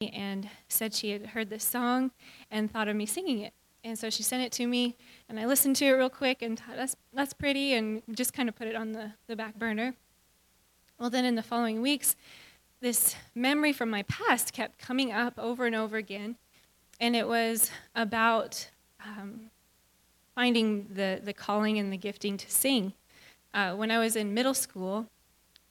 and said she had heard this song and thought of me singing it. And so she sent it to me, and I listened to it real quick and thought, that's, that's pretty, and just kind of put it on the, the back burner. Well, then in the following weeks, this memory from my past kept coming up over and over again, and it was about um, finding the, the calling and the gifting to sing. Uh, when I was in middle school,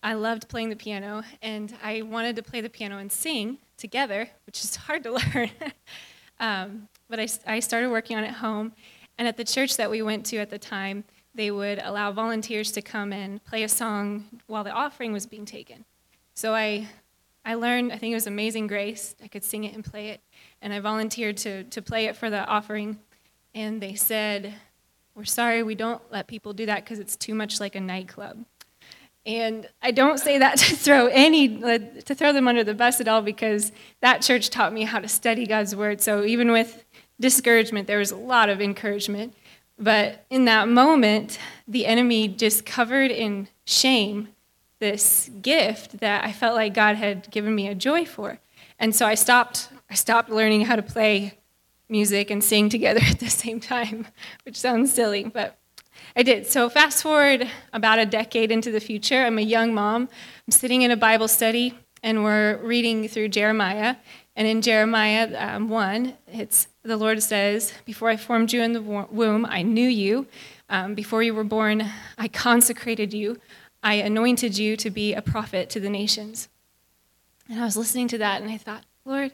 I loved playing the piano, and I wanted to play the piano and sing together, which is hard to learn. um, but I, I started working on it home, and at the church that we went to at the time, they would allow volunteers to come and play a song while the offering was being taken. So I, I learned, I think it was Amazing Grace. I could sing it and play it. And I volunteered to, to play it for the offering. And they said, We're sorry, we don't let people do that because it's too much like a nightclub. And I don't say that to throw any to throw them under the bus at all because that church taught me how to study God's word. So even with discouragement, there was a lot of encouragement. But in that moment, the enemy just covered in shame this gift that I felt like God had given me a joy for. And so I stopped I stopped learning how to play music and sing together at the same time, which sounds silly, but I did. So fast forward about a decade into the future, I'm a young mom. I'm sitting in a Bible study and we're reading through Jeremiah. And in Jeremiah um, 1, it's the Lord says, Before I formed you in the womb, I knew you. Um, before you were born, I consecrated you. I anointed you to be a prophet to the nations. And I was listening to that and I thought, Lord,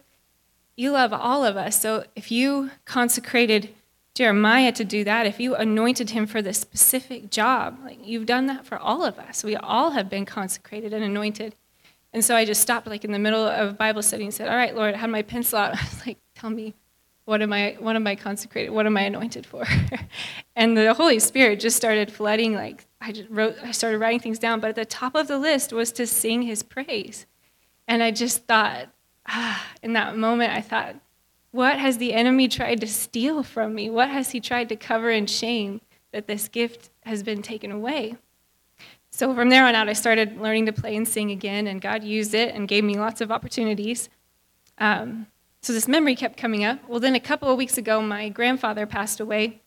you love all of us. So if you consecrated Jeremiah to do that, if you anointed him for this specific job, like you've done that for all of us. We all have been consecrated and anointed. And so I just stopped like in the middle of Bible study and said, All right, Lord, I had my pencil out. I was like, Tell me, what am I what am I consecrated? What am I anointed for? and the Holy Spirit just started flooding, like I just wrote I started writing things down, but at the top of the list was to sing his praise. And I just thought, ah, in that moment, I thought, what has the enemy tried to steal from me? What has he tried to cover in shame that this gift has been taken away? So from there on out, I started learning to play and sing again, and God used it and gave me lots of opportunities. Um, so this memory kept coming up. Well, then a couple of weeks ago, my grandfather passed away.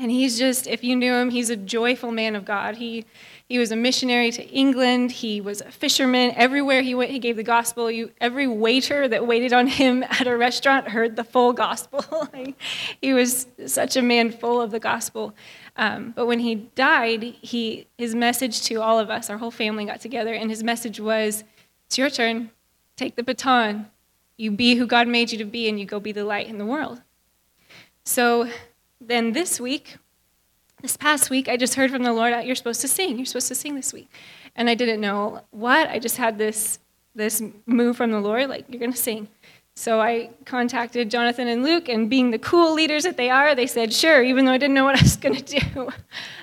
And he's just, if you knew him, he's a joyful man of God. He, he was a missionary to England. He was a fisherman. Everywhere he went, he gave the gospel. You, every waiter that waited on him at a restaurant heard the full gospel. he was such a man full of the gospel. Um, but when he died, he, his message to all of us, our whole family got together, and his message was, It's your turn. Take the baton. You be who God made you to be, and you go be the light in the world. So then this week, this past week, I just heard from the Lord, out you're supposed to sing. You're supposed to sing this week. And I didn't know what. I just had this, this move from the Lord, like, you're going to sing. So I contacted Jonathan and Luke, and being the cool leaders that they are, they said, sure, even though I didn't know what I was going to do.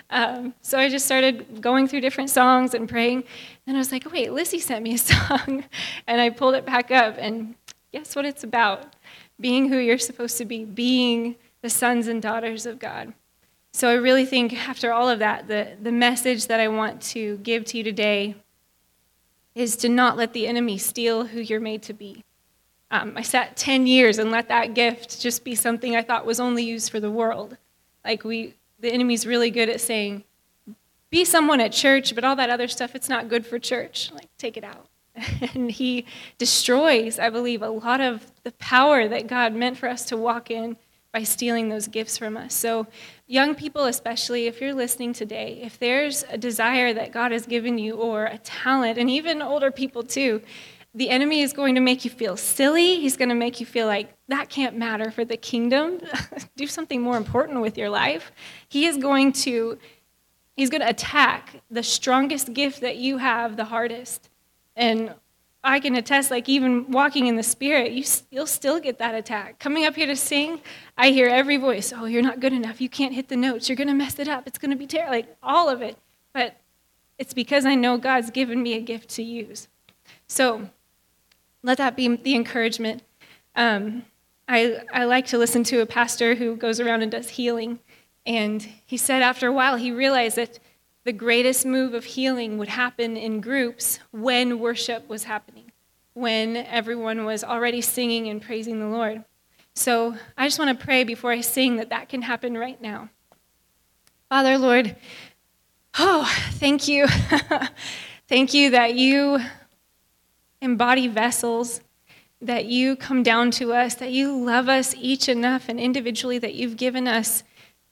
Um, so I just started going through different songs and praying. And I was like, wait, Lizzie sent me a song. And I pulled it back up, and guess what it's about? Being who you're supposed to be, being the sons and daughters of God. So I really think after all of that, the, the message that I want to give to you today is to not let the enemy steal who you're made to be. Um, I sat 10 years and let that gift just be something I thought was only used for the world. Like we, the enemy's really good at saying, be someone at church, but all that other stuff, it's not good for church. Like, take it out. and he destroys, I believe, a lot of the power that God meant for us to walk in by stealing those gifts from us. So, young people, especially, if you're listening today, if there's a desire that God has given you or a talent, and even older people too, the enemy is going to make you feel silly. He's going to make you feel like that can't matter for the kingdom. Do something more important with your life. He is going to he's going to attack the strongest gift that you have the hardest. And I can attest, like even walking in the spirit, you, you'll still get that attack. Coming up here to sing, I hear every voice. Oh, you're not good enough. You can't hit the notes. You're going to mess it up. It's going to be terrible. Like all of it. But it's because I know God's given me a gift to use. So let that be the encouragement. Um, I, I like to listen to a pastor who goes around and does healing. And he said after a while, he realized that the greatest move of healing would happen in groups when worship was happening. when everyone was already singing and praising the Lord. So I just want to pray before I sing that that can happen right now. Father, Lord, oh, thank you. thank you that you embody vessels, that you come down to us, that you love us each enough and individually, that you've given us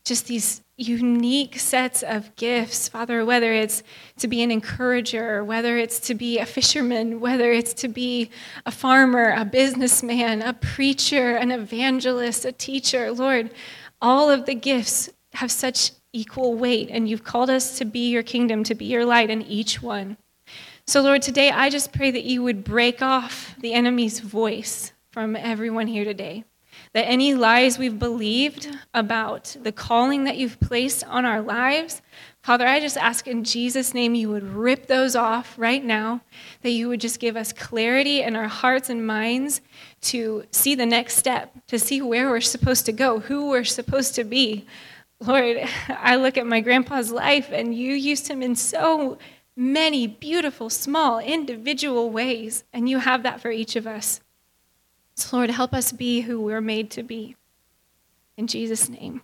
just these unique sets of gifts, Father, whether it's to be an encourager, whether it's to be a fisherman, whether it's to be a farmer, a businessman, a preacher, an evangelist, a teacher. Lord, all of the gifts have such equal weight, and you've called us to be your kingdom, to be your light in each one. So, Lord, today I just pray that you would break off the enemy's voice from everyone here today that any lies we've believed about the calling that you've placed on our lives, Father, I just ask in Jesus' name you would rip those off right now, that you would just give us clarity in our hearts and minds to see the next step, to see where we're supposed to go, who we're supposed to be. Lord, I look at my grandpa's life, and you used him in so many beautiful, small, individual ways, and you have that for each of us. So, Lord, help us be who we're made to be. In Jesus' name.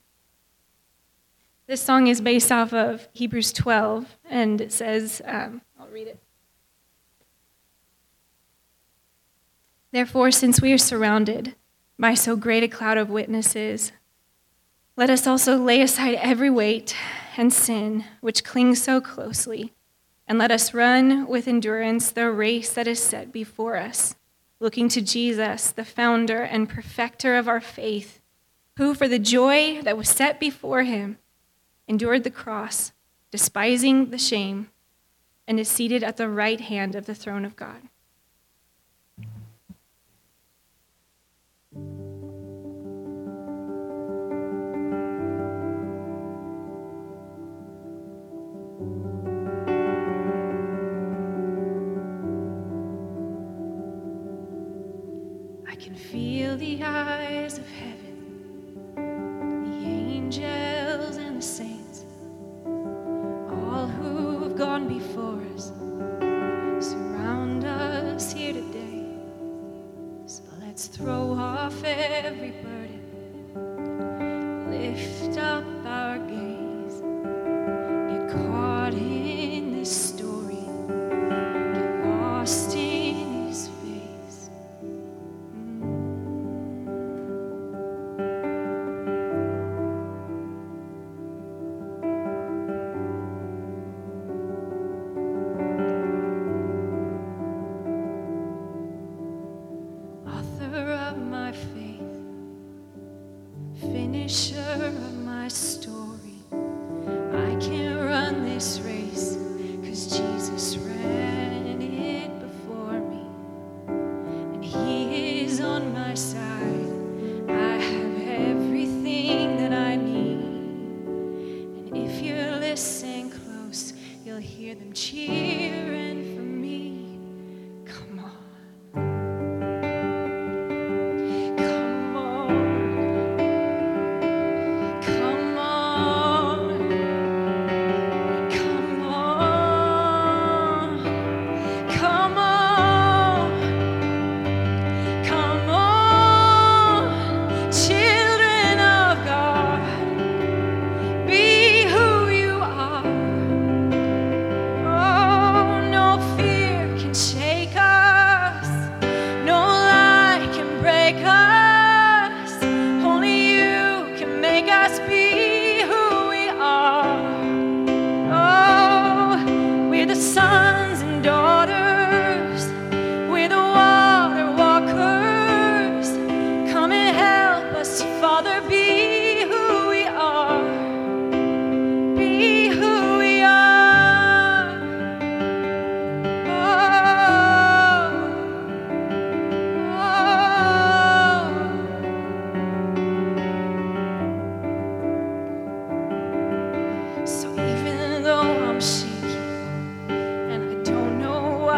This song is based off of Hebrews 12, and it says, um, I'll read it. Therefore, since we are surrounded by so great a cloud of witnesses, let us also lay aside every weight and sin which clings so closely, and let us run with endurance the race that is set before us looking to Jesus, the founder and perfecter of our faith, who, for the joy that was set before him, endured the cross, despising the shame, and is seated at the right hand of the throne of God. The eyes of heaven, the angels and the saints, all who have gone before us, surround us here today. So let's throw off every burden, lift up on my side. I have everything that I need. And if you listen close, you'll hear them cheer.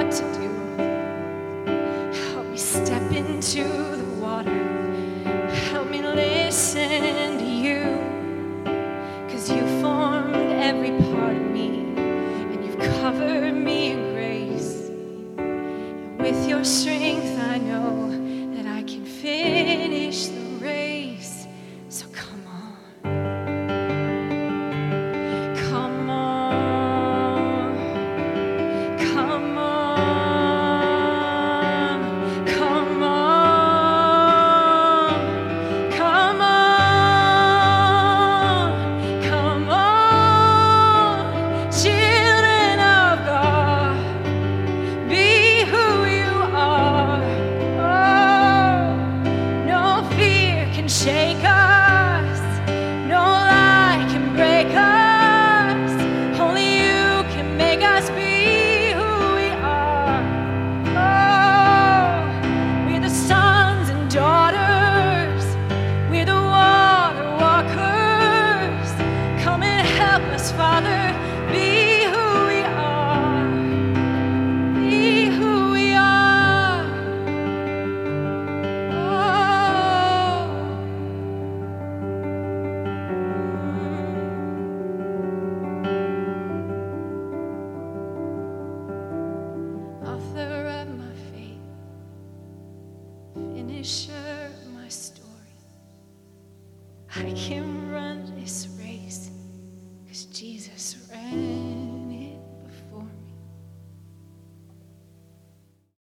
With your strength. daughter.